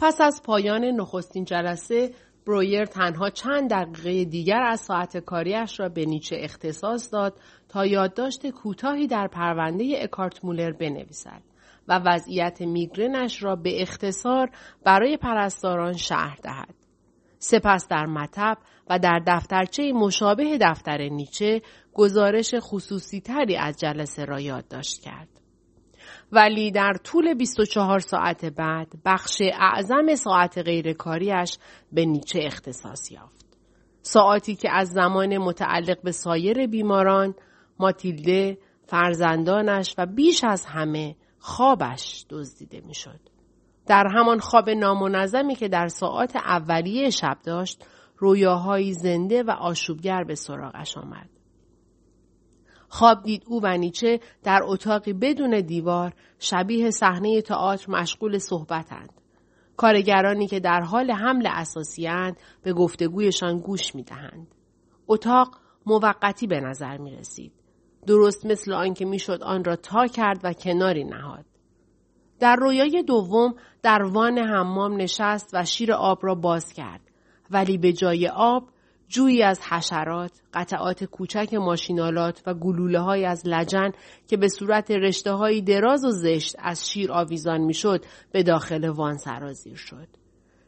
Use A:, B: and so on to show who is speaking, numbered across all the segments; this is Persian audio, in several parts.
A: پس از پایان نخستین جلسه برویر تنها چند دقیقه دیگر از ساعت کاریش را به نیچه اختصاص داد تا یادداشت کوتاهی در پرونده اکارت مولر بنویسد و وضعیت میگرنش را به اختصار برای پرستاران شهر دهد. سپس در مطب و در دفترچه مشابه دفتر نیچه گزارش خصوصی تری از جلسه را یادداشت کرد. ولی در طول 24 ساعت بعد بخش اعظم ساعت غیرکاریش به نیچه اختصاص یافت. ساعتی که از زمان متعلق به سایر بیماران، ماتیلده، فرزندانش و بیش از همه خوابش دزدیده می‌شد. در همان خواب نامنظمی که در ساعات اولیه شب داشت، رویاهایی زنده و آشوبگر به سراغش آمد. خواب دید او و نیچه در اتاقی بدون دیوار شبیه صحنه تئاتر مشغول صحبتند. کارگرانی که در حال حمل اساسیاند به گفتگویشان گوش می دهند. اتاق موقتی به نظر می رسید. درست مثل آنکه می‌شد آن را تا کرد و کناری نهاد. در رویای دوم در وان حمام نشست و شیر آب را باز کرد ولی به جای آب جویی از حشرات، قطعات کوچک ماشینالات و گلوله های از لجن که به صورت رشته های دراز و زشت از شیر آویزان می‌شد به داخل وان سرازیر شد.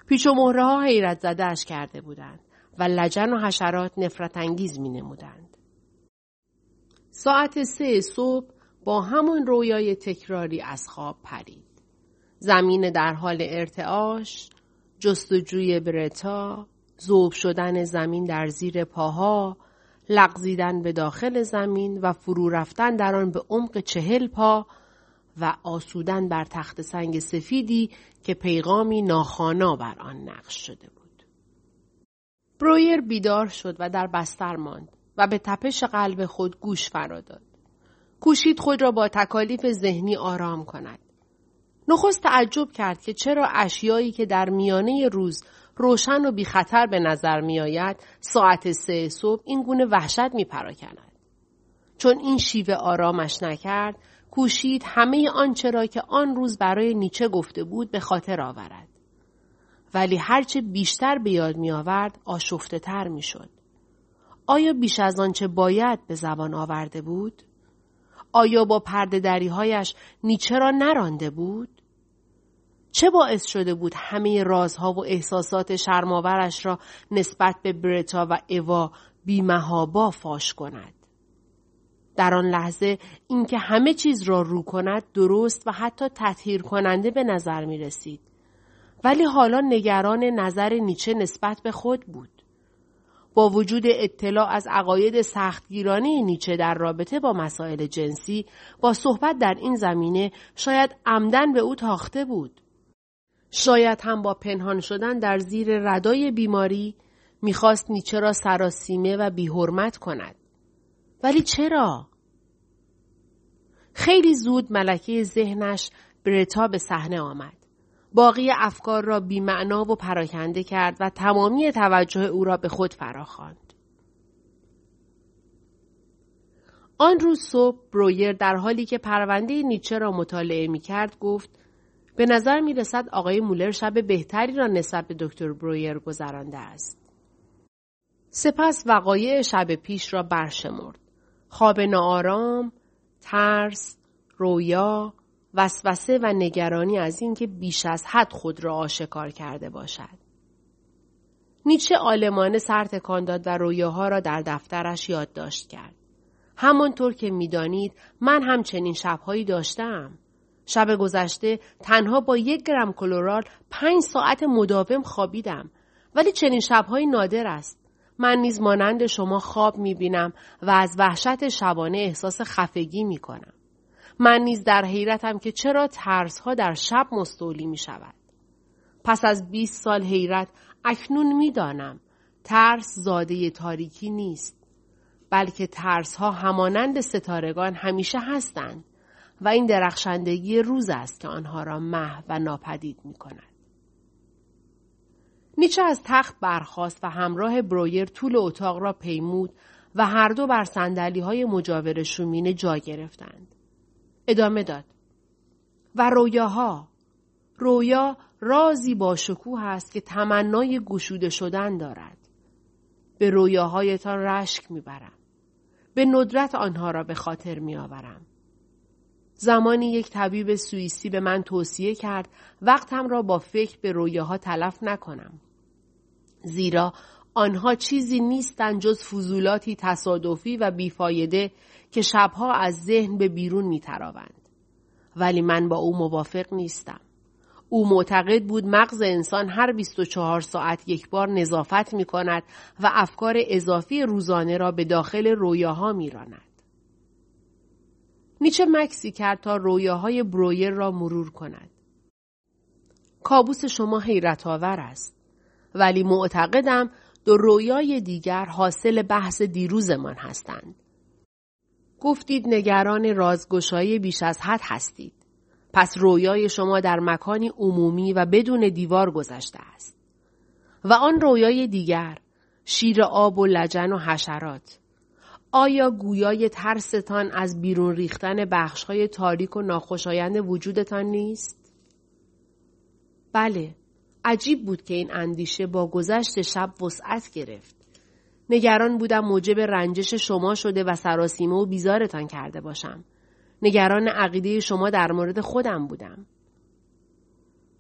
A: پیچ و مهره ها حیرت زدهش کرده بودند و لجن و حشرات نفرت انگیز می نمودند. ساعت سه صبح با همون رویای تکراری از خواب پرید. زمین در حال ارتعاش، جستجوی برتا، زوب شدن زمین در زیر پاها، لغزیدن به داخل زمین و فرو رفتن در آن به عمق چهل پا و آسودن بر تخت سنگ سفیدی که پیغامی ناخانا بر آن نقش شده بود. برویر بیدار شد و در بستر ماند و به تپش قلب خود گوش فرا داد. کوشید خود را با تکالیف ذهنی آرام کند. نخست تعجب کرد که چرا اشیایی که در میانه روز روشن و بی خطر به نظر می آید ساعت سه صبح این گونه وحشت می پراکند. چون این شیوه آرامش نکرد کوشید همه آنچه را که آن روز برای نیچه گفته بود به خاطر آورد. ولی هرچه بیشتر به یاد می آورد آشفته تر می شد. آیا بیش از آنچه باید به زبان آورده بود؟ آیا با پرده دریهایش نیچه را نرانده بود؟ چه باعث شده بود همه رازها و احساسات شرماورش را نسبت به برتا و اوا بیمهابا فاش کند؟ در آن لحظه اینکه همه چیز را رو کند درست و حتی تطهیر کننده به نظر می رسید. ولی حالا نگران نظر نیچه نسبت به خود بود. با وجود اطلاع از عقاید سختگیرانه نیچه در رابطه با مسائل جنسی با صحبت در این زمینه شاید عمدن به او تاخته بود. شاید هم با پنهان شدن در زیر ردای بیماری می‌خواست نیچه را سراسیمه و بیحرمت کند. ولی چرا؟ خیلی زود ملکه ذهنش برتا به صحنه آمد. باقی افکار را بیمعنا و پراکنده کرد و تمامی توجه او را به خود فراخواند. آن روز صبح برویر در حالی که پرونده نیچه را مطالعه می کرد گفت به نظر می رسد آقای مولر شب بهتری را نسبت به دکتر برویر گذرانده است. سپس وقایع شب پیش را برشمرد. خواب ناآرام، ترس، رویا، وسوسه و نگرانی از اینکه بیش از حد خود را آشکار کرده باشد. نیچه آلمانه سر تکان داد و رویاها را در دفترش یادداشت کرد. همانطور که می‌دانید من همچنین شبهایی داشتم. شب گذشته تنها با یک گرم کلورال پنج ساعت مداوم خوابیدم ولی چنین شبهایی نادر است. من نیز مانند شما خواب می بینم و از وحشت شبانه احساس خفگی می کنم. من نیز در حیرتم که چرا ترس ها در شب مستولی می شود. پس از 20 سال حیرت اکنون می دانم. ترس زاده تاریکی نیست. بلکه ترس ها همانند ستارگان همیشه هستند و این درخشندگی روز است که آنها را مح و ناپدید می کند. نیچه از تخت برخاست و همراه برویر طول اتاق را پیمود و هر دو بر سندلی های مجاور شومینه جا گرفتند. ادامه داد. و رویاها رویا رازی با شکوه است که تمنای گشوده شدن دارد. به رویاهایتان رشک می‌برم. به ندرت آنها را به خاطر میآورم. زمانی یک طبیب سوئیسی به من توصیه کرد وقتم را با فکر به رویاها تلف نکنم. زیرا آنها چیزی نیستند جز فضولاتی تصادفی و بیفایده که شبها از ذهن به بیرون میتراوند. ولی من با او موافق نیستم. او معتقد بود مغز انسان هر 24 ساعت یک بار نظافت می کند و افکار اضافی روزانه را به داخل رویاها می راند. نیچه مکسی کرد تا رویاهای برویر را مرور کند. کابوس شما حیرت آور است. ولی معتقدم دو رویای دیگر حاصل بحث دیروزمان هستند. گفتید نگران رازگشایی بیش از حد هستید. پس رویای شما در مکانی عمومی و بدون دیوار گذشته است. و آن رویای دیگر شیر آب و لجن و حشرات آیا گویای ترستان از بیرون ریختن بخشهای تاریک و ناخوشایند وجودتان نیست؟ بله، عجیب بود که این اندیشه با گذشت شب وسعت گرفت. نگران بودم موجب رنجش شما شده و سراسیمه و بیزارتان کرده باشم. نگران عقیده شما در مورد خودم بودم.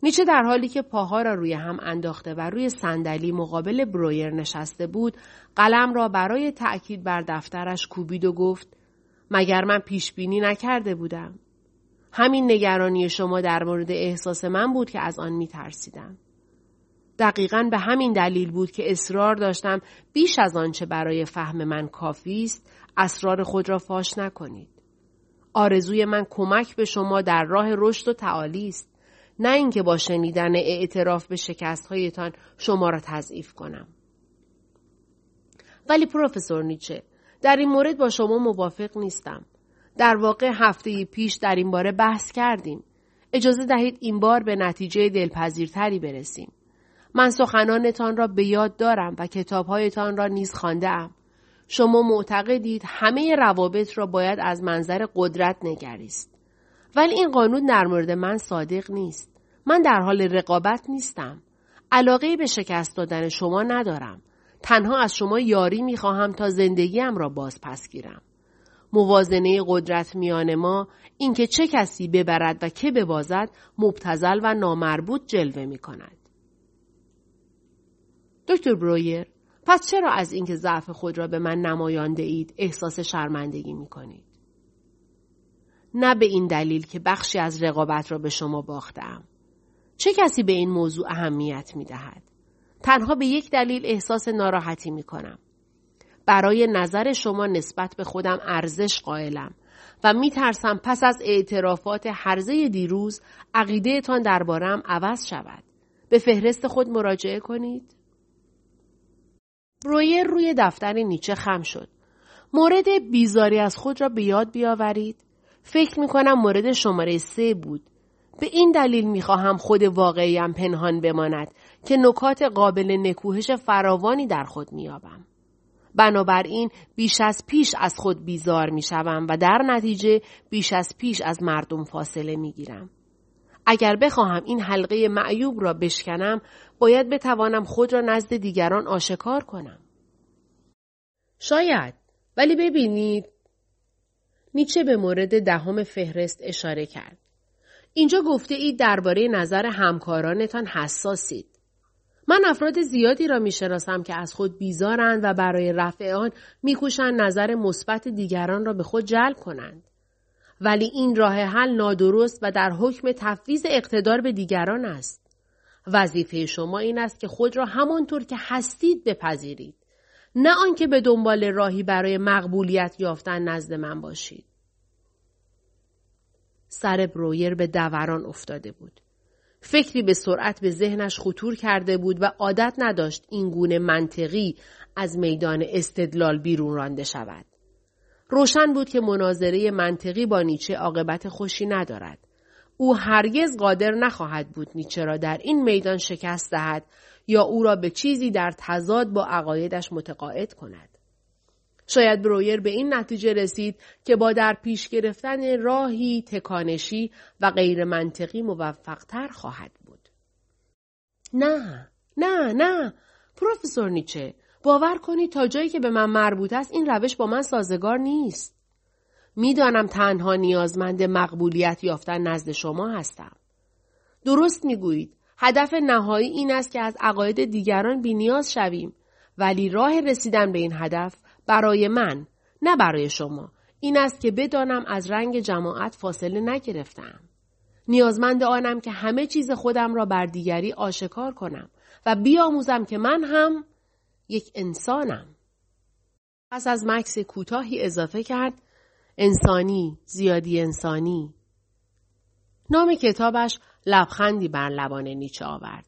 A: نیچه در حالی که پاها را روی هم انداخته و روی صندلی مقابل برویر نشسته بود قلم را برای تأکید بر دفترش کوبید و گفت مگر من پیش بینی نکرده بودم همین نگرانی شما در مورد احساس من بود که از آن می ترسیدم. دقیقا به همین دلیل بود که اصرار داشتم بیش از آنچه برای فهم من کافی است اسرار خود را فاش نکنید. آرزوی من کمک به شما در راه رشد و تعالی است نه اینکه با شنیدن اعتراف به شکستهایتان شما را تضعیف کنم. ولی پروفسور نیچه در این مورد با شما موافق نیستم. در واقع هفته پیش در این باره بحث کردیم. اجازه دهید این بار به نتیجه دلپذیرتری برسیم. من سخنانتان را به یاد دارم و کتابهایتان را نیز خانده ام. شما معتقدید همه روابط را باید از منظر قدرت نگریست. ولی این قانون در مورد من صادق نیست. من در حال رقابت نیستم. علاقه به شکست دادن شما ندارم. تنها از شما یاری می خواهم تا زندگیم را باز پس گیرم. موازنه قدرت میان ما اینکه چه کسی ببرد و که ببازد مبتزل و نامربوط جلوه می کند. دکتر برویر پس چرا از اینکه ضعف خود را به من نمایانده اید احساس شرمندگی می کنید؟ نه به این دلیل که بخشی از رقابت را به شما باختم. چه کسی به این موضوع اهمیت می دهد؟ تنها به یک دلیل احساس ناراحتی می کنم. برای نظر شما نسبت به خودم ارزش قائلم و می ترسم پس از اعترافات حرزه دیروز عقیدهتان دربارم عوض شود. به فهرست خود مراجعه کنید؟ برویر روی دفتر نیچه خم شد. مورد بیزاری از خود را به یاد بیاورید. فکر می کنم مورد شماره سه بود. به این دلیل می خواهم خود واقعیم پنهان بماند که نکات قابل نکوهش فراوانی در خود میابم. بنابراین بیش از پیش از خود بیزار می شوم و در نتیجه بیش از پیش از مردم فاصله می گیرم. اگر بخواهم این حلقه معیوب را بشکنم باید بتوانم خود را نزد دیگران آشکار کنم. شاید ولی ببینید نیچه به مورد دهم فهرست اشاره کرد. اینجا گفته اید درباره نظر همکارانتان حساسید. من افراد زیادی را می‌شناسم که از خود بیزارند و برای رفع آن میکوشند نظر مثبت دیگران را به خود جلب کنند. ولی این راه حل نادرست و در حکم تفویض اقتدار به دیگران است. وظیفه شما این است که خود را همانطور که هستید بپذیرید. نه آنکه به دنبال راهی برای مقبولیت یافتن نزد من باشید. سر برویر به دوران افتاده بود. فکری به سرعت به ذهنش خطور کرده بود و عادت نداشت این گونه منطقی از میدان استدلال بیرون رانده شود. روشن بود که مناظره منطقی با نیچه عاقبت خوشی ندارد. او هرگز قادر نخواهد بود نیچه را در این میدان شکست دهد یا او را به چیزی در تضاد با عقایدش متقاعد کند. شاید برویر به این نتیجه رسید که با در پیش گرفتن راهی تکانشی و غیر منطقی موفقتر خواهد بود. نه نه نه پروفسور نیچه باور کنید تا جایی که به من مربوط است این روش با من سازگار نیست می‌دانم تنها نیازمند مقبولیت یافتن نزد شما هستم درست می‌گویید هدف نهایی این است که از عقاید دیگران بینیاز شویم ولی راه رسیدن به این هدف برای من نه برای شما این است که بدانم از رنگ جماعت فاصله نگرفتم. نیازمند آنم که همه چیز خودم را بر دیگری آشکار کنم و بیاموزم که من هم یک انسانم. پس از مکس کوتاهی اضافه کرد انسانی زیادی انسانی. نام کتابش لبخندی بر لبان نیچه آورد.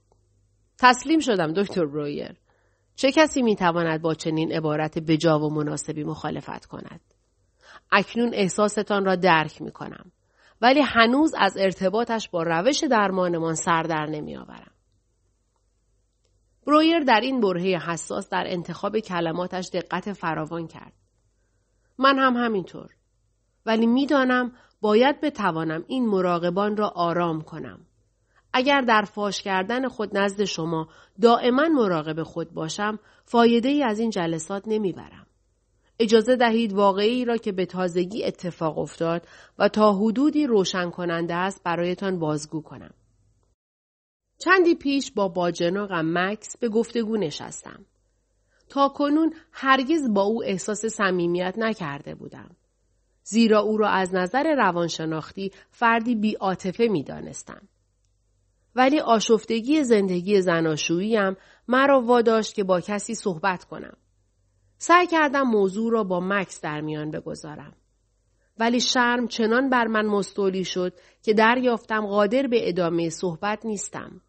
A: تسلیم شدم دکتر برویر. چه کسی می‌تواند با چنین عبارت بجا و مناسبی مخالفت کند؟ اکنون احساستان را درک می کنم. ولی هنوز از ارتباطش با روش درمانمان سر در نمی آورم. برویر در این برهه حساس در انتخاب کلماتش دقت فراوان کرد. من هم همینطور. ولی می‌دانم باید بتوانم این مراقبان را آرام کنم. اگر در فاش کردن خود نزد شما دائما مراقب خود باشم فایده ای از این جلسات نمی‌برم. اجازه دهید واقعی را که به تازگی اتفاق افتاد و تا حدودی روشن کننده است برایتان بازگو کنم. چندی پیش با باجناقم مکس به گفتگو نشستم. تا کنون هرگز با او احساس صمیمیت نکرده بودم. زیرا او را از نظر روانشناختی فردی بی عاطفه می دانستم. ولی آشفتگی زندگی زناشوییم مرا واداشت که با کسی صحبت کنم. سعی کردم موضوع را با مکس در میان بگذارم. ولی شرم چنان بر من مستولی شد که دریافتم قادر به ادامه صحبت نیستم.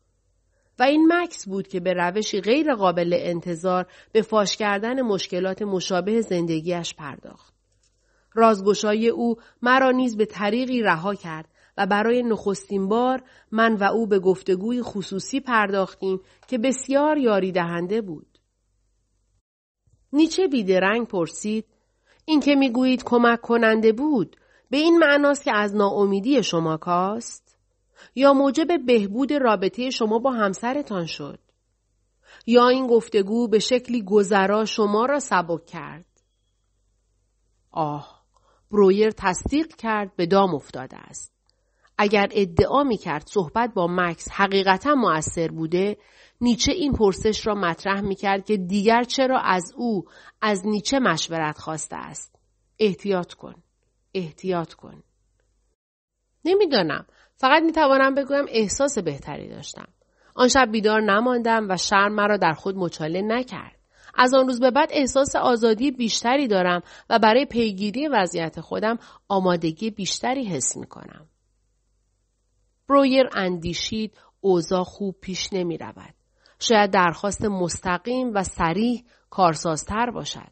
A: و این مکس بود که به روشی غیر قابل انتظار به فاش کردن مشکلات مشابه زندگیش پرداخت. رازگشای او مرا نیز به طریقی رها کرد و برای نخستین بار من و او به گفتگوی خصوصی پرداختیم که بسیار یاری دهنده بود. نیچه بیدرنگ پرسید این که می‌گویید کمک کننده بود به این معناست که از ناامیدی شما کاست؟ یا موجب بهبود رابطه شما با همسرتان شد؟ یا این گفتگو به شکلی گذرا شما را سبک کرد؟ آه برویر تصدیق کرد به دام افتاده است اگر ادعا می کرد صحبت با مکس حقیقتا مؤثر بوده نیچه این پرسش را مطرح می کرد که دیگر چرا از او از نیچه مشورت خواسته است. احتیاط کن. احتیاط کن. نمی‌دانم. فقط می توانم بگویم احساس بهتری داشتم. آن شب بیدار نماندم و شرم مرا در خود مچاله نکرد. از آن روز به بعد احساس آزادی بیشتری دارم و برای پیگیری وضعیت خودم آمادگی بیشتری حس می کنم. برویر اندیشید اوضاع خوب پیش نمی رود. شاید درخواست مستقیم و سریح کارسازتر باشد.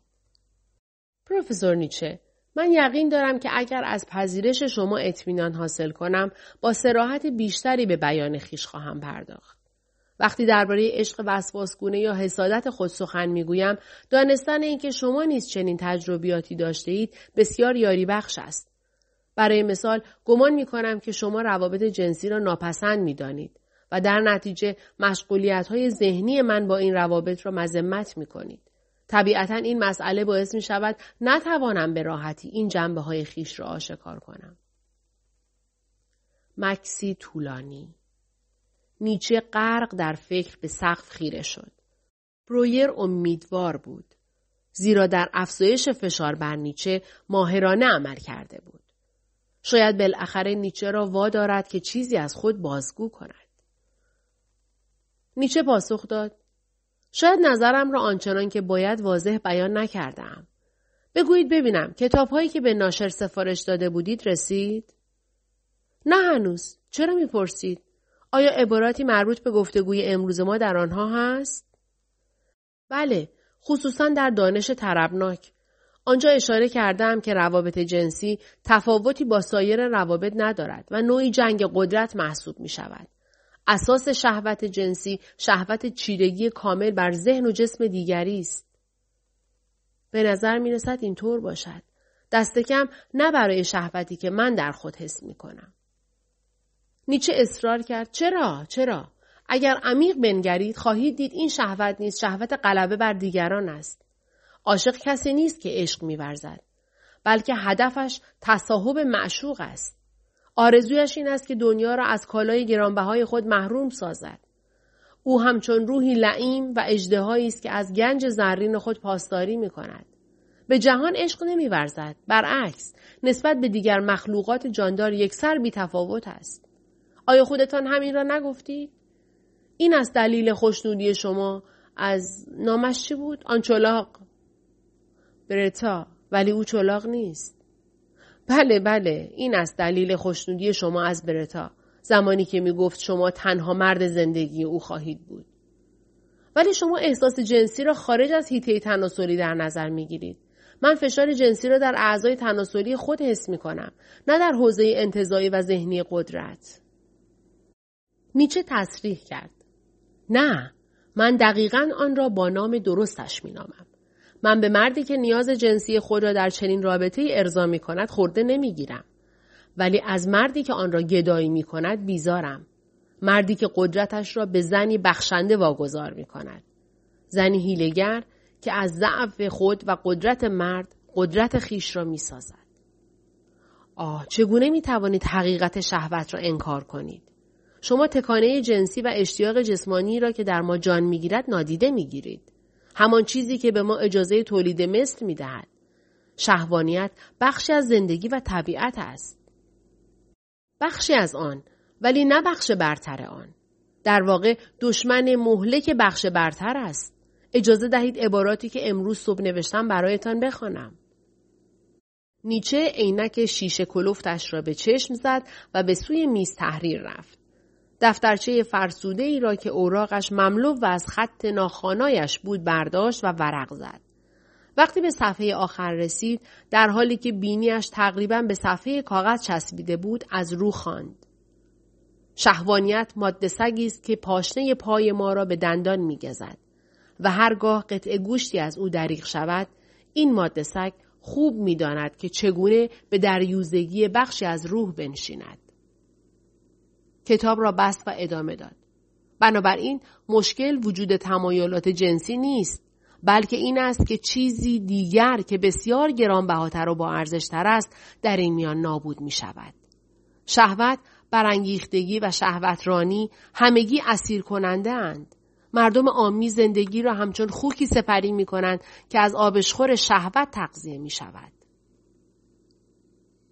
A: پروفسور نیچه من یقین دارم که اگر از پذیرش شما اطمینان حاصل کنم با سراحت بیشتری به بیان خیش خواهم پرداخت. وقتی درباره عشق وسواسگونه یا حسادت خود سخن می‌گویم دانستن اینکه شما نیز چنین تجربیاتی داشته اید بسیار یاری بخش است. برای مثال گمان می کنم که شما روابط جنسی را ناپسند می دانید. و در نتیجه مشغولیت های ذهنی من با این روابط را مذمت می کنید. طبیعتا این مسئله باعث می شود نتوانم به راحتی این جنبه های خیش را آشکار کنم. مکسی طولانی نیچه غرق در فکر به سقف خیره شد. برویر امیدوار بود. زیرا در افزایش فشار بر نیچه ماهرانه عمل کرده بود. شاید بالاخره نیچه را وادارد که چیزی از خود بازگو کند. نیچه پاسخ داد. شاید نظرم را آنچنان که باید واضح بیان نکردم. بگویید ببینم کتاب هایی که به ناشر سفارش داده بودید رسید؟ نه هنوز. چرا می‌پرسید؟ آیا عباراتی مربوط به گفتگوی امروز ما در آنها هست؟ بله، خصوصا در دانش طربناک. آنجا اشاره کردم که روابط جنسی تفاوتی با سایر روابط ندارد و نوعی جنگ قدرت محسوب می شود. اساس شهوت جنسی شهوت چیرگی کامل بر ذهن و جسم دیگری است. به نظر می رسد اینطور باشد. دست کم نه برای شهوتی که من در خود حس می کنم. نیچه اصرار کرد چرا؟ چرا؟ اگر عمیق بنگرید خواهید دید این شهوت نیست شهوت غلبه بر دیگران است. عاشق کسی نیست که عشق میورزد بلکه هدفش تصاحب معشوق است. آرزویش این است که دنیا را از کالای گرانبهای خود محروم سازد. او همچون روحی لعیم و اجدهایی است که از گنج زرین خود پاسداری می کند. به جهان عشق نمیورزد برعکس نسبت به دیگر مخلوقات جاندار یکسر بی تفاوت است آیا خودتان همین را نگفتید این است دلیل خوشنودی شما از نامش چی بود؟ آن چلاق. برتا. ولی او چلاق نیست. بله بله. این است دلیل خوشنودی شما از برتا. زمانی که می گفت شما تنها مرد زندگی او خواهید بود. ولی شما احساس جنسی را خارج از هیته تناسلی در نظر می گیرید. من فشار جنسی را در اعضای تناسلی خود حس می کنم نه در حوزه انتظایی و ذهنی قدرت. نیچه تصریح کرد. نه من دقیقا آن را با نام درستش می نامم. من به مردی که نیاز جنسی خود را در چنین رابطه ارضا می کند خورده نمی گیرم. ولی از مردی که آن را گدایی می کند بیزارم. مردی که قدرتش را به زنی بخشنده واگذار می کند. زنی هیلگر که از ضعف خود و قدرت مرد قدرت خیش را می سازد. آه چگونه می توانید حقیقت شهوت را انکار کنید؟ شما تکانه جنسی و اشتیاق جسمانی را که در ما جان می‌گیرد نادیده می‌گیرید. همان چیزی که به ما اجازه تولید مثل می دهد. شهوانیت بخشی از زندگی و طبیعت است. بخشی از آن ولی نه بخش برتر آن. در واقع دشمن مهلک بخش برتر است. اجازه دهید عباراتی که امروز صبح نوشتم برایتان بخوانم. نیچه عینک شیشه کلوفتش را به چشم زد و به سوی میز تحریر رفت. دفترچه فرسوده ای را که اوراقش مملو و از خط ناخانایش بود برداشت و ورق زد. وقتی به صفحه آخر رسید در حالی که بینیش تقریبا به صفحه کاغذ چسبیده بود از رو خواند. شهوانیت ماده سگی است که پاشنه پای ما را به دندان میگزد و هرگاه قطع گوشتی از او دریغ شود این ماده سگ خوب می‌داند که چگونه به دریوزگی بخشی از روح بنشیند. کتاب را بست و ادامه داد. بنابراین مشکل وجود تمایلات جنسی نیست بلکه این است که چیزی دیگر که بسیار گرانبهاتر و با ارزشتر است در این میان نابود می شود. شهوت، برانگیختگی و شهوترانی همگی اسیر کننده اند. مردم عامی زندگی را همچون خوکی سپری می کنند که از آبشخور شهوت تغذیه می شود.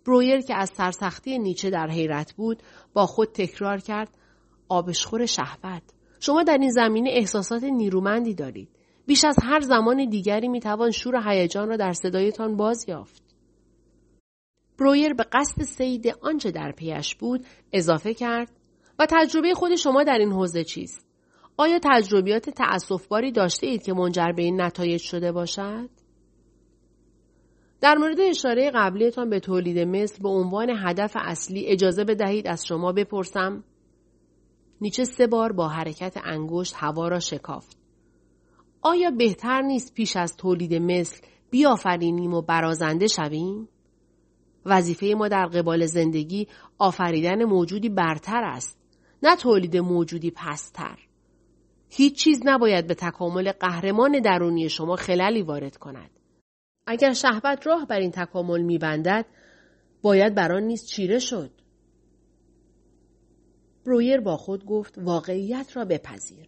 A: برویر که از سرسختی نیچه در حیرت بود با خود تکرار کرد آبشخور شهوت. شما در این زمینه احساسات نیرومندی دارید. بیش از هر زمان دیگری می‌توان شور هیجان را در صدایتان باز یافت. برویر به قصد سید آنچه در پیش بود اضافه کرد و تجربه خود شما در این حوزه چیست؟ آیا تجربیات تأسفباری داشته اید که منجر به این نتایج شده باشد؟ در مورد اشاره قبلیتان به تولید مثل به عنوان هدف اصلی اجازه بدهید از شما بپرسم نیچه سه بار با حرکت انگشت هوا را شکافت. آیا بهتر نیست پیش از تولید مثل بیافرینیم و برازنده شویم؟ وظیفه ما در قبال زندگی آفریدن موجودی برتر است نه تولید موجودی پستر. هیچ چیز نباید به تکامل قهرمان درونی شما خلالی وارد کند. اگر شهوت راه بر این تکامل میبندد باید بران نیز چیره شد. برویر با خود گفت واقعیت را بپذیر.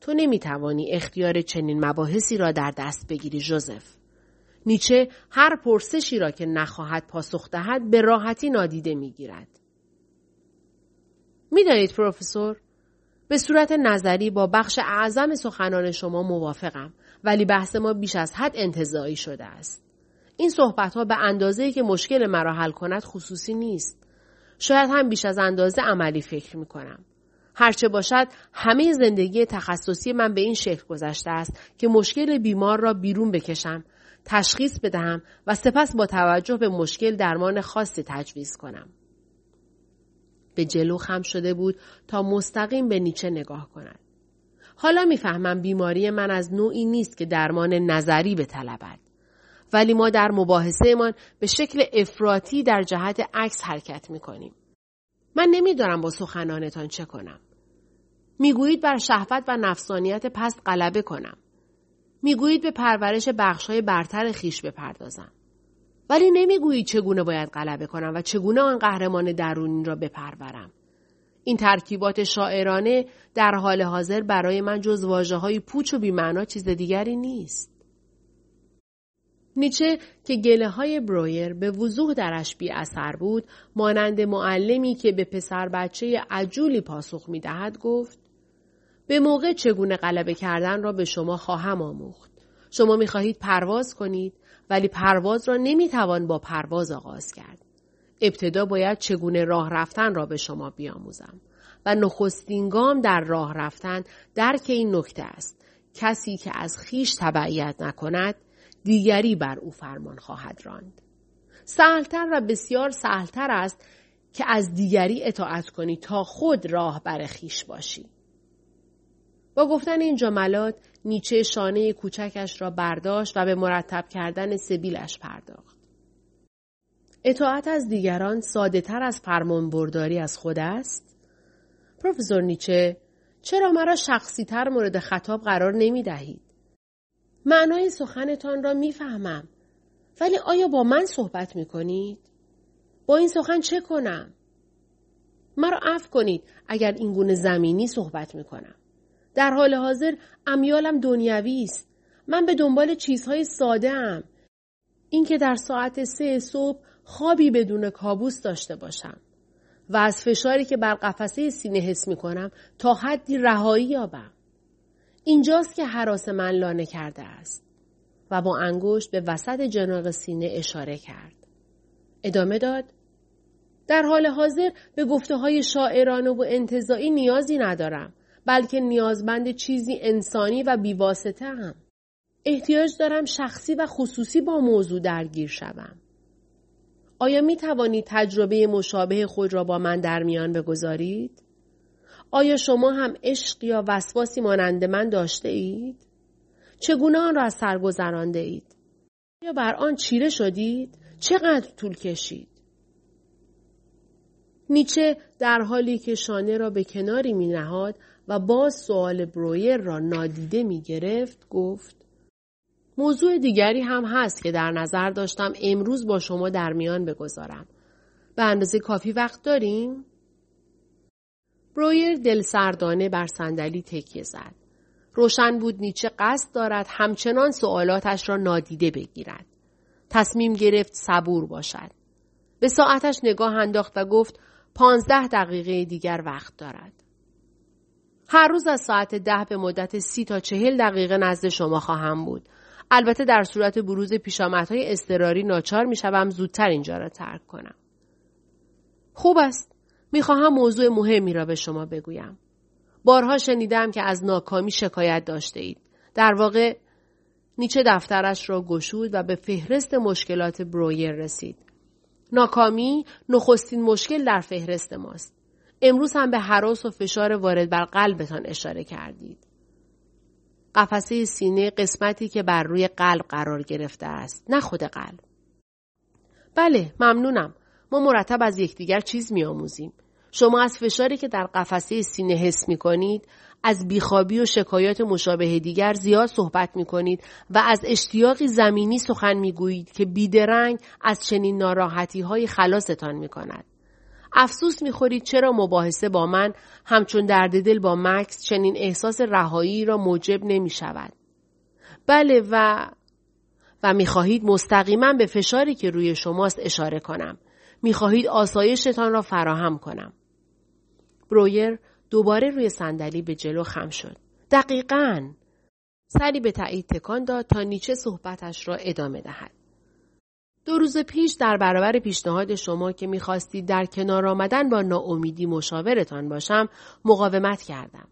A: تو نمی‌توانی اختیار چنین مباحثی را در دست بگیری جوزف. نیچه هر پرسشی را که نخواهد پاسخ دهد به راحتی نادیده می‌گیرد. می‌دانید پروفسور به صورت نظری با بخش اعظم سخنان شما موافقم. ولی بحث ما بیش از حد انتظایی شده است. این صحبت ها به اندازه که مشکل مرا حل کند خصوصی نیست. شاید هم بیش از اندازه عملی فکر می کنم. هرچه باشد همه زندگی تخصصی من به این شکل گذشته است که مشکل بیمار را بیرون بکشم، تشخیص بدهم و سپس با توجه به مشکل درمان خاصی تجویز کنم. به جلو خم شده بود تا مستقیم به نیچه نگاه کند. حالا می‌فهمم بیماری من از نوعی نیست که درمان نظری بطلبد. ولی ما در مباحثهمان به شکل افراطی در جهت عکس حرکت می کنیم. من نمی‌دانم با سخنانتان چه کنم. می‌گویید بر شهوت و نفسانیت پست غلبه کنم. می‌گویید به پرورش بخشهای برتر خیش بپردازم. ولی نمی‌گویید چگونه باید غلبه کنم و چگونه آن قهرمان درونی را بپرورم. این ترکیبات شاعرانه در حال حاضر برای من جز واجه های پوچ و بیمعنا چیز دیگری نیست. نیچه که گله های برویر به وضوح درش بی اثر بود مانند معلمی که به پسر بچه عجولی پاسخ می دهد گفت به موقع چگونه غلبه کردن را به شما خواهم آموخت. شما می خواهید پرواز کنید ولی پرواز را نمی توان با پرواز آغاز کرد. ابتدا باید چگونه راه رفتن را به شما بیاموزم و نخستین گام در راه رفتن درک این نکته است. کسی که از خیش تبعیت نکند دیگری بر او فرمان خواهد راند. سهلتر و بسیار سهلتر است که از دیگری اطاعت کنی تا خود راه بر خیش باشی. با گفتن این جملات نیچه شانه کوچکش را برداشت و به مرتب کردن سبیلش پرداخت. اطاعت از دیگران ساده تر از فرمان برداری از خود است؟ پروفسور نیچه چرا مرا شخصی تر مورد خطاب قرار نمی دهید؟ معنای سخنتان را می‌فهمم ولی آیا با من صحبت می کنید؟ با این سخن چه کنم؟ مرا عفو کنید اگر این گونه زمینی صحبت می کنم. در حال حاضر امیالم دنیوی است. من به دنبال چیزهای ساده ام. اینکه در ساعت سه صبح خوابی بدون کابوس داشته باشم و از فشاری که بر قفسه سینه حس می کنم تا حدی رهایی یابم. اینجاست که حراس من لانه کرده است و با انگشت به وسط جناق سینه اشاره کرد. ادامه داد در حال حاضر به گفته های شاعرانه و انتظایی نیازی ندارم بلکه نیازمند چیزی انسانی و بیواسطه هم. احتیاج دارم شخصی و خصوصی با موضوع درگیر شوم. آیا می توانید تجربه مشابه خود را با من در میان بگذارید؟ آیا شما هم عشق یا وسواسی مانند من داشته اید؟ چگونه آن را از سر گذرانده اید؟ یا بر آن چیره شدید؟ چقدر طول کشید؟ نیچه در حالی که شانه را به کناری می نهاد و باز سوال برویر را نادیده می گرفت گفت موضوع دیگری هم هست که در نظر داشتم امروز با شما در میان بگذارم. به اندازه کافی وقت داریم؟ برویر دل سردانه بر صندلی تکیه زد. روشن بود نیچه قصد دارد همچنان سوالاتش را نادیده بگیرد. تصمیم گرفت صبور باشد. به ساعتش نگاه انداخت و گفت پانزده دقیقه دیگر وقت دارد. هر روز از ساعت ده به مدت سی تا چهل دقیقه نزد شما خواهم بود. البته در صورت بروز پیشامدهای استراری ناچار می شوم زودتر اینجا را ترک کنم. خوب است. می‌خواهم موضوع مهمی را به شما بگویم. بارها شنیدم که از ناکامی شکایت داشته اید. در واقع نیچه دفترش را گشود و به فهرست مشکلات برویر رسید. ناکامی نخستین مشکل در فهرست ماست. امروز هم به حراس و فشار وارد بر قلبتان اشاره کردید. قفسه سینه قسمتی که بر روی قلب قرار گرفته است نه خود قلب. بله ممنونم. ما مرتب از یکدیگر چیز میآموزیم. شما از فشاری که در قفسه سینه حس می کنید از بیخوابی و شکایات مشابه دیگر زیاد صحبت می کنید و از اشتیاقی زمینی سخن می گویید که بیدرنگ از چنین ناراحتی های خلاصتان می کند. افسوس می‌خورید چرا مباحثه با من همچون درد دل با مکس چنین احساس رهایی را موجب نمی شود. بله و و می‌خواهید مستقیما به فشاری که روی شماست اشاره کنم. می‌خواهید آسایشتان را فراهم کنم. برویر دوباره روی صندلی به جلو خم شد. دقیقا. سری به تایید تکان داد تا نیچه صحبتش را ادامه دهد. دو روز پیش در برابر پیشنهاد شما که می‌خواستید در کنار آمدن با ناامیدی مشاورتان باشم مقاومت کردم.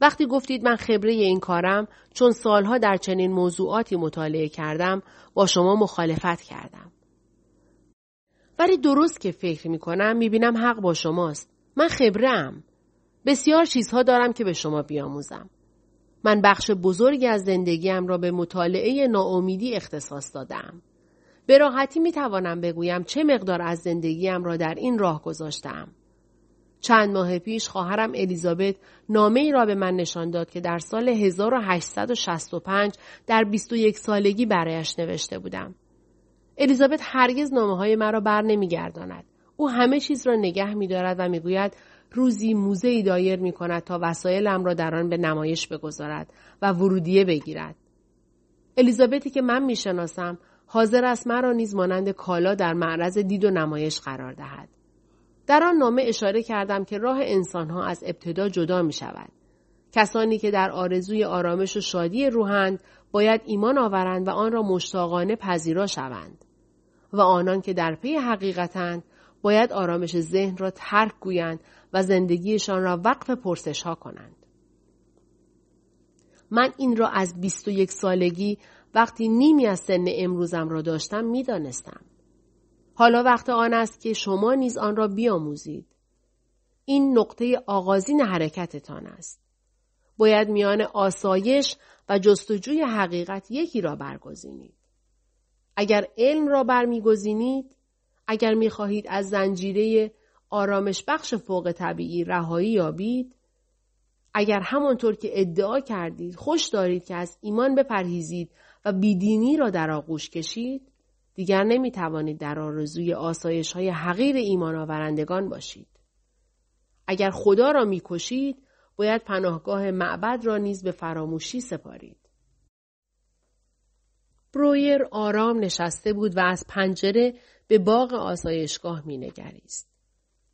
A: وقتی گفتید من خبره این کارم چون سالها در چنین موضوعاتی مطالعه کردم با شما مخالفت کردم. ولی درست که فکر می کنم می بینم حق با شماست. من خبرم. بسیار چیزها دارم که به شما بیاموزم. من بخش بزرگی از زندگیم را به مطالعه ناامیدی اختصاص دادم. به راحتی می توانم بگویم چه مقدار از زندگیم را در این راه گذاشتم. چند ماه پیش خواهرم الیزابت نامه ای را به من نشان داد که در سال 1865 در 21 سالگی برایش نوشته بودم. الیزابت هرگز نامه های مرا بر نمی گرداند. او همه چیز را نگه می دارد و می گوید روزی موزه ای دایر می کند تا وسایلم را در آن به نمایش بگذارد و ورودیه بگیرد. الیزابتی که من می شناسم حاضر است مرا نیز مانند کالا در معرض دید و نمایش قرار دهد. در آن نامه اشاره کردم که راه انسانها از ابتدا جدا می شود. کسانی که در آرزوی آرامش و شادی روحند باید ایمان آورند و آن را مشتاقانه پذیرا شوند. و آنان که در پی حقیقتند باید آرامش ذهن را ترک گویند و زندگیشان را وقف پرسش ها کنند. من این را از 21 سالگی وقتی نیمی از سن امروزم را داشتم می دانستم. حالا وقت آن است که شما نیز آن را بیاموزید. این نقطه آغازین حرکتتان است. باید میان آسایش و جستجوی حقیقت یکی را برگزینید. اگر علم را برمیگزینید، اگر می‌خواهید از زنجیره آرامش بخش فوق طبیعی رهایی یابید، اگر همانطور که ادعا کردید خوش دارید که از ایمان بپرهیزید و بیدینی را در آغوش کشید، دیگر نمی توانید در آرزوی آسایش های حقیر ایمان آورندگان باشید. اگر خدا را می کشید، باید پناهگاه معبد را نیز به فراموشی سپارید. برویر آرام نشسته بود و از پنجره به باغ آسایشگاه می نگریست.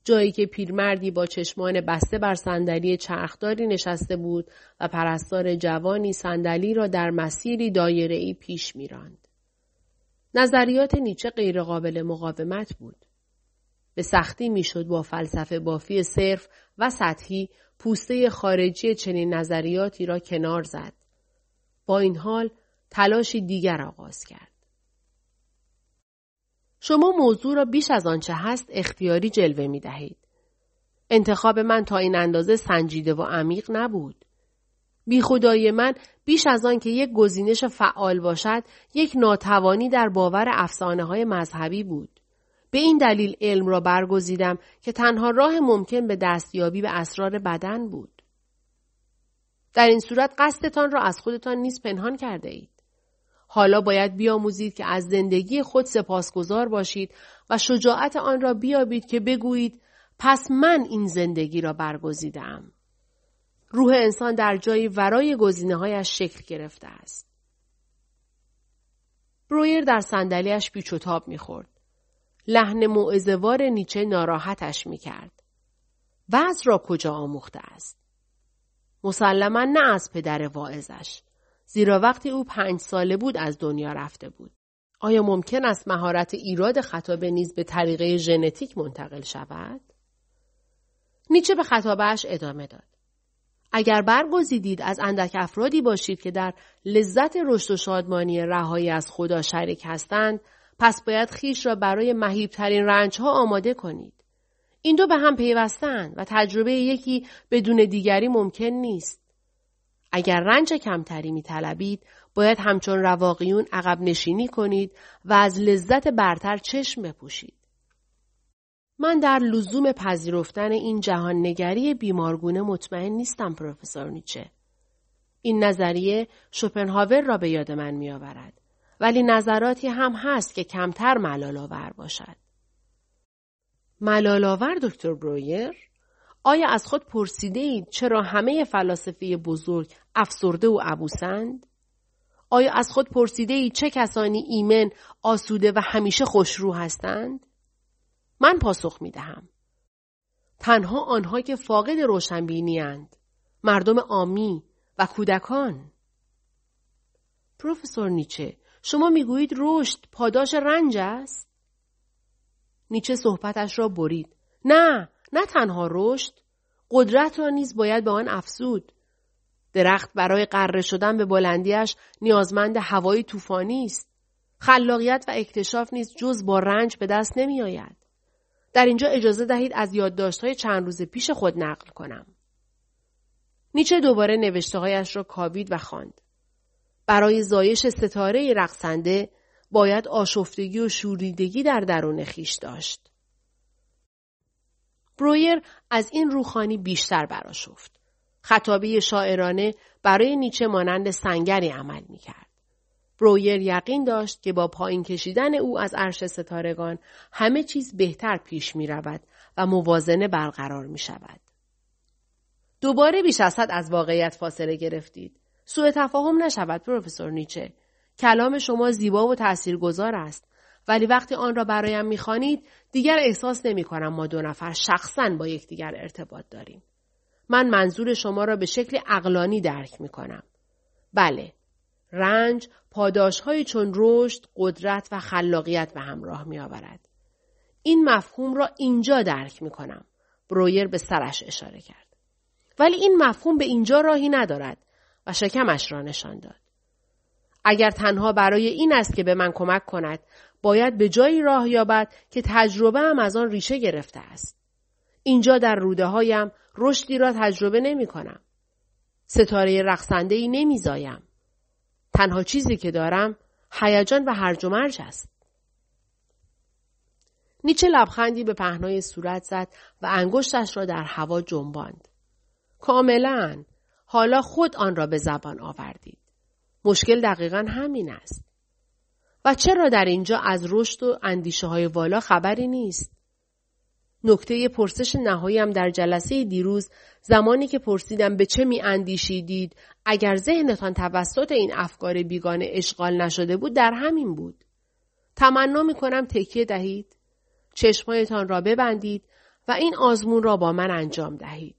A: جایی که پیرمردی با چشمان بسته بر صندلی چرخداری نشسته بود و پرستار جوانی صندلی را در مسیری دایره‌ای پیش میراند. نظریات نیچه غیرقابل مقاومت بود. به سختی می‌شد با فلسفه بافی صرف و سطحی پوسته خارجی چنین نظریاتی را کنار زد. با این حال تلاشی دیگر آغاز کرد. شما موضوع را بیش از آنچه هست اختیاری جلوه می دهید. انتخاب من تا این اندازه سنجیده و عمیق نبود. بی خدای من بیش از آن که یک گزینش فعال باشد یک ناتوانی در باور افسانه های مذهبی بود. به این دلیل علم را برگزیدم که تنها راه ممکن به دستیابی به اسرار بدن بود. در این صورت قصدتان را از خودتان نیز پنهان کرده اید. حالا باید بیاموزید که از زندگی خود سپاسگزار باشید و شجاعت آن را بیابید که بگویید پس من این زندگی را برگزیدم. روح انسان در جایی ورای گزینه هایش شکل گرفته است. برویر در صندلیاش پیچ و تاب می‌خورد. لحن معزوار نیچه ناراحتش می‌کرد. وضع را کجا آموخته است؟ مسلما نه از پدر واعظش. زیرا وقتی او پنج ساله بود از دنیا رفته بود. آیا ممکن است مهارت ایراد خطابه نیز به طریقه ژنتیک منتقل شود؟ نیچه به خطابهش ادامه داد. اگر برگزیدید از اندک افرادی باشید که در لذت رشد و شادمانی رهایی از خدا شریک هستند پس باید خیش را برای مهیبترین رنجها آماده کنید این دو به هم پیوستند و تجربه یکی بدون دیگری ممکن نیست اگر رنج کمتری می طلبید باید همچون رواقیون عقب نشینی کنید و از لذت برتر چشم بپوشید من در لزوم پذیرفتن این جهان نگری بیمارگونه مطمئن نیستم پروفسور نیچه. این نظریه شوپنهاور را به یاد من می آورد. ولی نظراتی هم هست که کمتر ملال باشد. ملال آور دکتر برویر؟ آیا از خود پرسیده اید چرا همه فلاسفه بزرگ افسرده و عبوسند؟ آیا از خود پرسیده اید چه کسانی ایمن، آسوده و همیشه خوشرو هستند؟ من پاسخ می دهم. تنها آنها که فاقد روشنبینی اند. مردم آمی و کودکان. پروفسور نیچه شما می‌گویید رشد پاداش رنج است؟ نیچه صحبتش را برید. نه، نه تنها رشد. قدرت را نیز باید به آن افزود. درخت برای قره شدن به بلندیش نیازمند هوای طوفانی است. خلاقیت و اکتشاف نیز جز با رنج به دست نمی آید. در اینجا اجازه دهید از یادداشت‌های چند روز پیش خود نقل کنم. نیچه دوباره نوشتههایش را کاوید و خواند. برای زایش ستاره رقصنده باید آشفتگی و شوریدگی در درون خیش داشت. برویر از این روخانی بیشتر براشفت. خطابه شاعرانه برای نیچه مانند سنگری عمل می کرد. برویر یقین داشت که با پایین کشیدن او از عرش ستارگان همه چیز بهتر پیش می رود و موازنه برقرار می شود. دوباره بیش از حد از واقعیت فاصله گرفتید. سوء تفاهم نشود پروفسور نیچه. کلام شما زیبا و تاثیرگذار است ولی وقتی آن را برایم می‌خوانید دیگر احساس نمی کنم ما دو نفر شخصا با یکدیگر ارتباط داریم. من منظور شما را به شکل اقلانی درک می کنم. بله، رنج پاداشهایی چون رشد، قدرت و خلاقیت به همراه می آورد. این مفهوم را اینجا درک می کنم. برویر به سرش اشاره کرد. ولی این مفهوم به اینجا راهی ندارد و شکمش را نشان داد. اگر تنها برای این است که به من کمک کند باید به جایی راه یابد که تجربه هم از آن ریشه گرفته است. اینجا در روده هایم رشدی را تجربه نمی کنم. ستاره رقصنده ای نمی زایم. تنها چیزی که دارم هیجان و هرج و مرج است. نیچه لبخندی به پهنای صورت زد و انگشتش را در هوا جنباند. کاملا حالا خود آن را به زبان آوردید. مشکل دقیقا همین است. و چرا در اینجا از رشد و اندیشه های والا خبری نیست؟ نکته پرسش نهاییم در جلسه دیروز زمانی که پرسیدم به چه می اندیشیدید اگر ذهنتان توسط این افکار بیگانه اشغال نشده بود در همین بود. تمنا می کنم تکیه دهید. چشمایتان را ببندید و این آزمون را با من انجام دهید.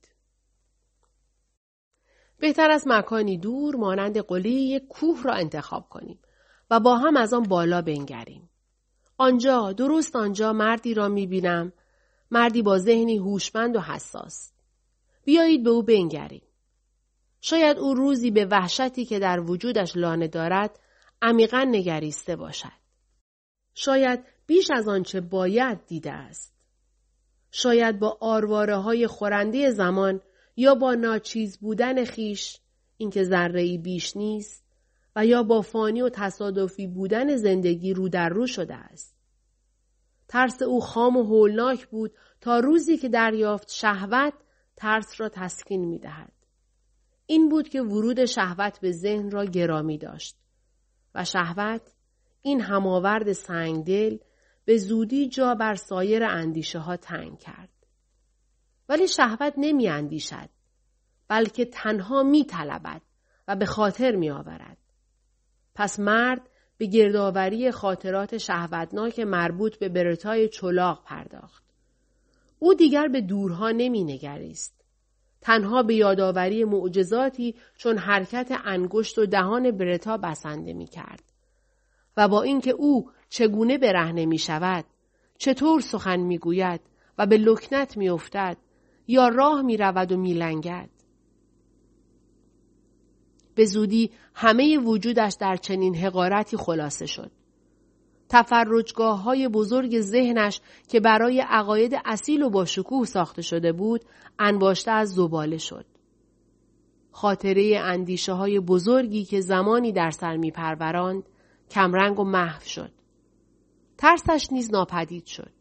A: بهتر از مکانی دور مانند قلی یک کوه را انتخاب کنیم و با هم از آن بالا بنگریم. آنجا درست آنجا مردی را می بینم مردی با ذهنی هوشمند و حساس. بیایید به او بنگریم. شاید او روزی به وحشتی که در وجودش لانه دارد عمیقا نگریسته باشد. شاید بیش از آنچه باید دیده است. شاید با آرواره های خورنده زمان یا با ناچیز بودن خیش اینکه ذره بیش نیست و یا با فانی و تصادفی بودن زندگی رو در رو شده است. ترس او خام و هولناک بود تا روزی که دریافت شهوت ترس را تسکین می دهد. این بود که ورود شهوت به ذهن را گرامی داشت و شهوت این هماورد سنگدل به زودی جا بر سایر اندیشه ها تنگ کرد. ولی شهوت نمی اندیشد بلکه تنها می طلبد و به خاطر می آورد. پس مرد به گردآوری خاطرات شهوتناک مربوط به برتای چلاق پرداخت. او دیگر به دورها نمی نگریست. تنها به یادآوری معجزاتی چون حرکت انگشت و دهان برتا بسنده می کرد. و با اینکه او چگونه برهنه می شود، چطور سخن می گوید و به لکنت می افتد یا راه می رود و می لنگد. به زودی همه وجودش در چنین حقارتی خلاصه شد. تفرجگاه های بزرگ ذهنش که برای عقاید اصیل و با شکوه ساخته شده بود انباشته از زباله شد. خاطره اندیشه های بزرگی که زمانی در سر می پروراند کمرنگ و محو شد. ترسش نیز ناپدید شد.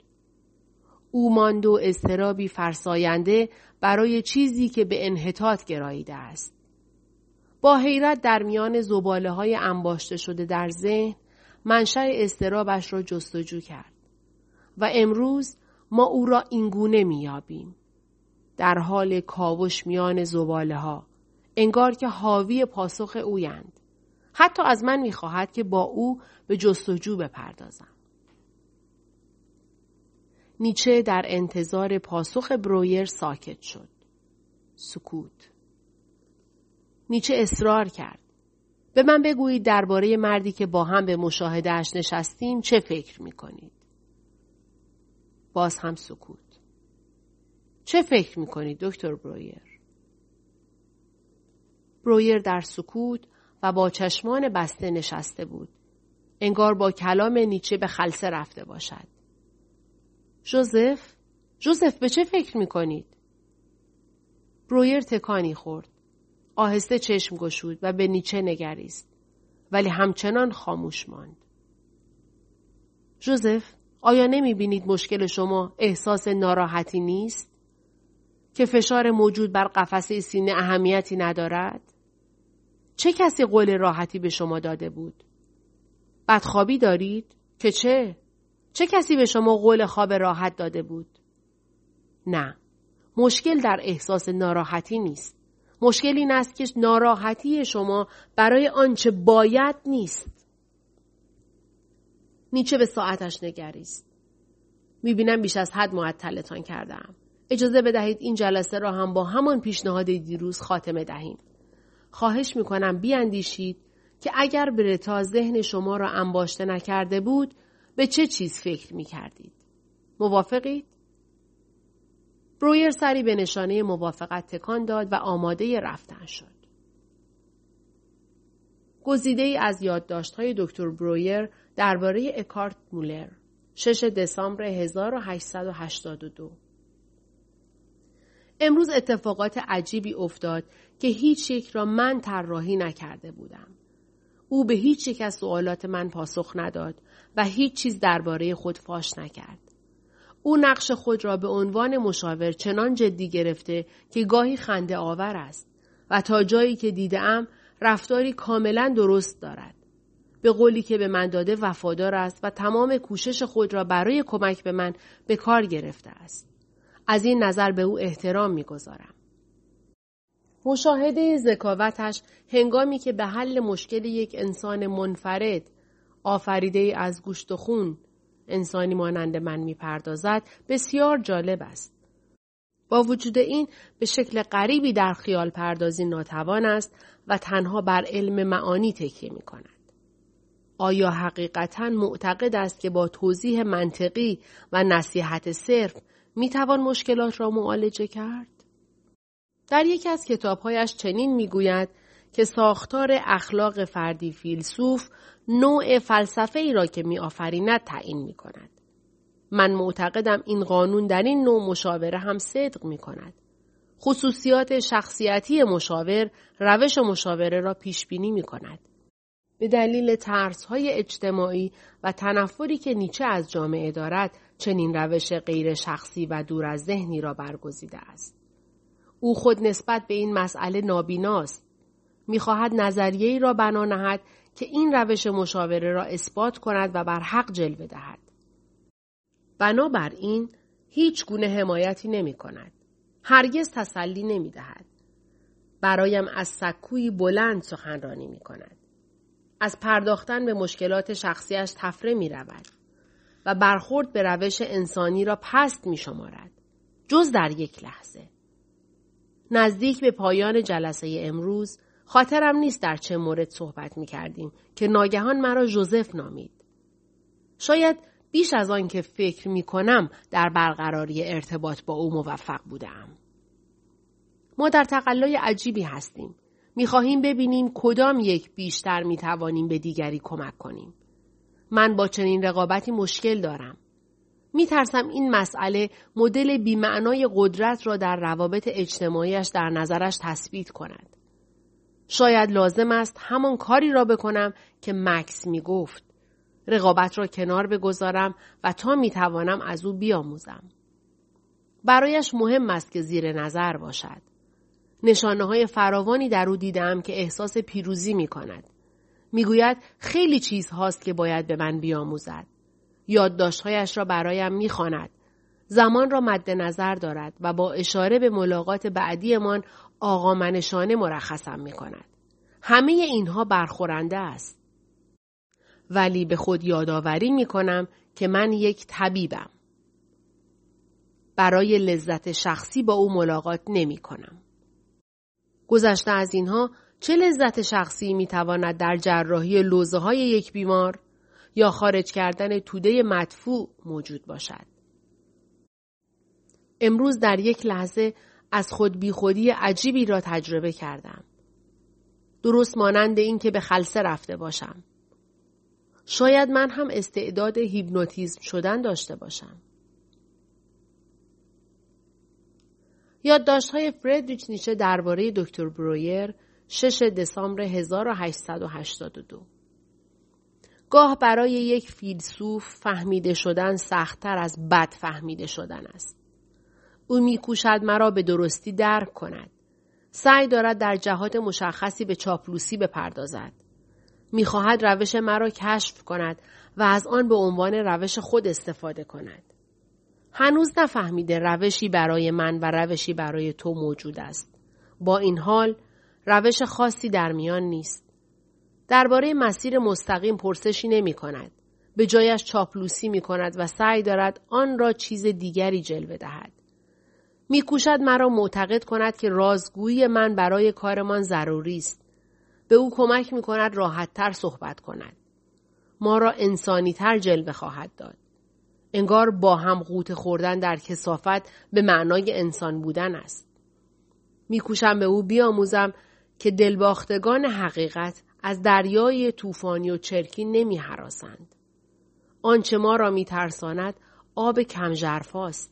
A: او ماند و استرابی فرساینده برای چیزی که به انحطاط گراییده است. با حیرت در میان زباله های انباشته شده در ذهن منشأ استرابش را جستجو کرد. و امروز ما او را اینگونه میابیم در حال کاوش میان زباله ها انگار که حاوی پاسخ اویند. حتی از من می‌خواهد که با او به جستجو بپردازم. نیچه در انتظار پاسخ برویر ساکت شد. سکوت. نیچه اصرار کرد به من بگویید درباره مردی که با هم به مشاهدهش نشستیم چه فکر می کنید؟ باز هم سکوت. چه فکر می کنید دکتر برویر؟ برویر در سکوت و با چشمان بسته نشسته بود. انگار با کلام نیچه به خلصه رفته باشد. جوزف؟ جوزف به چه فکر می کنید؟ برویر تکانی خورد. آهسته چشم گشود و به نیچه نگریست ولی همچنان خاموش ماند. جوزف آیا نمی بینید مشکل شما احساس ناراحتی نیست؟ که فشار موجود بر قفسه سینه اهمیتی ندارد؟ چه کسی قول راحتی به شما داده بود؟ بدخوابی دارید؟ که چه؟ چه کسی به شما قول خواب راحت داده بود؟ نه. مشکل در احساس ناراحتی نیست. مشکل این است که ناراحتی شما برای آنچه باید نیست. نیچه به ساعتش نگریست. می‌بینم بیش از حد معطلتان کردم. اجازه بدهید این جلسه را هم با همان پیشنهاد دیروز خاتمه دهیم. خواهش می‌کنم بیاندیشید که اگر برتا ذهن شما را انباشته نکرده بود به چه چیز فکر می‌کردید؟ موافقید؟ برویر سری به نشانه موافقت تکان داد و آماده رفتن شد. گزیده ای از های دکتر برویر درباره اکارت مولر 6 دسامبر 1882 امروز اتفاقات عجیبی افتاد که هیچ یک را من طراحی نکرده بودم. او به هیچ یک از سوالات من پاسخ نداد و هیچ چیز درباره خود فاش نکرد. او نقش خود را به عنوان مشاور چنان جدی گرفته که گاهی خنده آور است و تا جایی که دیدم رفتاری کاملا درست دارد. به قولی که به من داده وفادار است و تمام کوشش خود را برای کمک به من به کار گرفته است. از این نظر به او احترام می‌گذارم. مشاهده ذکاوتش هنگامی که به حل مشکل یک انسان منفرد آفریده از گوشت و خون انسانی مانند من می‌پردازد بسیار جالب است. با وجود این به شکل غریبی در خیال پردازی ناتوان است و تنها بر علم معانی تکیه می کند. آیا حقیقتا معتقد است که با توضیح منطقی و نصیحت صرف می توان مشکلات را معالجه کرد؟ در یکی از کتابهایش چنین می‌گوید که ساختار اخلاق فردی فیلسوف نوع فلسفه ای را که می آفریند تعیین می کند. من معتقدم این قانون در این نوع مشاوره هم صدق می کند. خصوصیات شخصیتی مشاور روش مشاوره را پیش بینی می کند. به دلیل ترس های اجتماعی و تنفری که نیچه از جامعه دارد چنین روش غیر شخصی و دور از ذهنی را برگزیده است. او خود نسبت به این مسئله نابیناست. می‌خواهد نظریه ای را بنا نهد که این روش مشاوره را اثبات کند و بر حق جلوه دهد. بنابراین هیچ گونه حمایتی نمی کند. هرگز تسلی نمی دهد. برایم از سکوی بلند سخنرانی می کند. از پرداختن به مشکلات شخصیش تفره می رود و برخورد به روش انسانی را پست می شمارد. جز در یک لحظه. نزدیک به پایان جلسه امروز خاطرم نیست در چه مورد صحبت می کردیم که ناگهان مرا جوزف نامید. شاید بیش از آن که فکر می کنم در برقراری ارتباط با او موفق بودم. ما در تقلای عجیبی هستیم. می خواهیم ببینیم کدام یک بیشتر می توانیم به دیگری کمک کنیم. من با چنین رقابتی مشکل دارم. می ترسم این مسئله مدل بیمعنای قدرت را در روابط اجتماعیش در نظرش تثبیت کند. شاید لازم است همان کاری را بکنم که مکس می گفت. رقابت را کنار بگذارم و تا می توانم از او بیاموزم. برایش مهم است که زیر نظر باشد. نشانه های فراوانی در او دیدم که احساس پیروزی می کند. می‌گوید خیلی چیز هاست که باید به من بیاموزد. یادداشتهایش را برایم می‌خواند. زمان را مد نظر دارد و با اشاره به ملاقات بعدیمان آقا منشانه مرخصم می کند. همه اینها برخورنده است. ولی به خود یادآوری می کنم که من یک طبیبم. برای لذت شخصی با او ملاقات نمی کنم. گذشته از اینها چه لذت شخصی می تواند در جراحی لوزه های یک بیمار یا خارج کردن توده مدفوع موجود باشد؟ امروز در یک لحظه از خود بیخودی عجیبی را تجربه کردم. درست مانند این که به خلصه رفته باشم. شاید من هم استعداد هیپنوتیزم شدن داشته باشم. یادداشت های فردریچ نیچه درباره دکتر برویر 6 دسامبر 1882 گاه برای یک فیلسوف فهمیده شدن سختتر از بد فهمیده شدن است. او میکوشد مرا به درستی درک کند. سعی دارد در جهات مشخصی به چاپلوسی بپردازد. می‌خواهد روش مرا کشف کند و از آن به عنوان روش خود استفاده کند. هنوز نفهمیده روشی برای من و روشی برای تو موجود است. با این حال روش خاصی در میان نیست. درباره مسیر مستقیم پرسشی نمی کند. به جایش چاپلوسی می کند و سعی دارد آن را چیز دیگری جلوه دهد. میکوشد مرا معتقد کند که رازگویی من برای کارمان ضروری است. به او کمک می کند راحتتر صحبت کند. ما را انسانی تر جلوه خواهد داد. انگار با هم قوت خوردن در کسافت به معنای انسان بودن است. میکوشم به او بیاموزم که دلباختگان حقیقت از دریای طوفانی و چرکی نمی حراسند. آنچه ما را می ترساند آب کمجرفاست.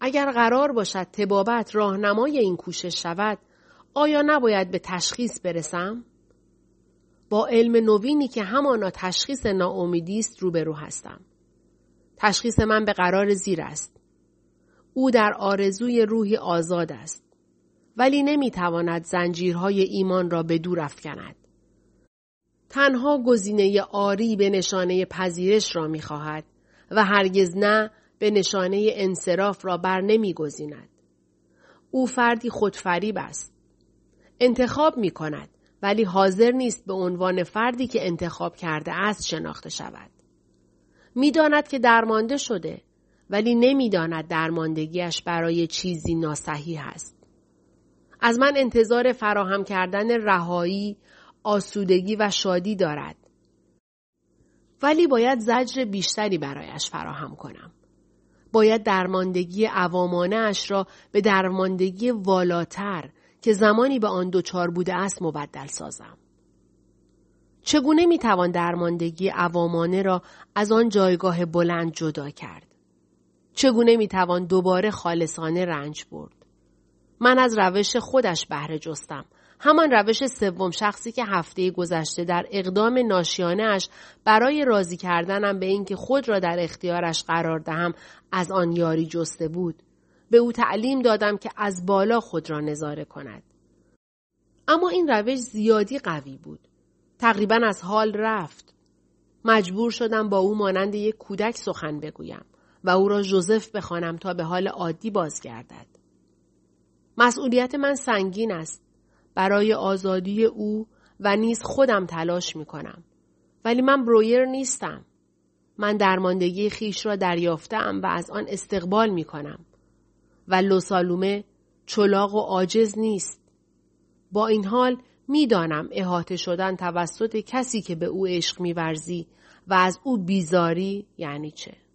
A: اگر قرار باشد تبابت راهنمای این کوشش شود آیا نباید به تشخیص برسم؟ با علم نوینی که همانا تشخیص ناامیدی است روبرو هستم. تشخیص من به قرار زیر است. او در آرزوی روحی آزاد است. ولی نمی‌تواند زنجیرهای ایمان را به دور افکند. تنها گزینه آری به نشانه پذیرش را می‌خواهد و هرگز نه به نشانه انصراف را بر نمیگزیند. او فردی خودفریب است. انتخاب می کند ولی حاضر نیست به عنوان فردی که انتخاب کرده است شناخته شود. می‌داند که درمانده شده ولی نمی‌داند درماندگیش برای چیزی ناسحی است. از من انتظار فراهم کردن رهایی، آسودگی و شادی دارد. ولی باید زجر بیشتری برایش فراهم کنم. باید درماندگی عوامانه اش را به درماندگی والاتر که زمانی به آن دوچار بوده است مبدل سازم. چگونه می‌توان درماندگی عوامانه را از آن جایگاه بلند جدا کرد؟ چگونه می‌توان دوباره خالصانه رنج برد؟ من از روش خودش بهره جستم. همان روش سوم شخصی که هفته گذشته در اقدام ناشیانش برای راضی کردنم به اینکه خود را در اختیارش قرار دهم از آن یاری جسته بود. به او تعلیم دادم که از بالا خود را نظاره کند. اما این روش زیادی قوی بود. تقریبا از حال رفت. مجبور شدم با او مانند یک کودک سخن بگویم و او را جوزف بخوانم تا به حال عادی بازگردد. مسئولیت من سنگین است. برای آزادی او و نیز خودم تلاش می کنم. ولی من برویر نیستم. من درماندگی خیش را دریافتم و از آن استقبال می کنم. و لوسالومه چلاق و عاجز نیست. با این حال می‌دانم احاطه شدن توسط کسی که به او عشق میورزی و از او بیزاری یعنی چه.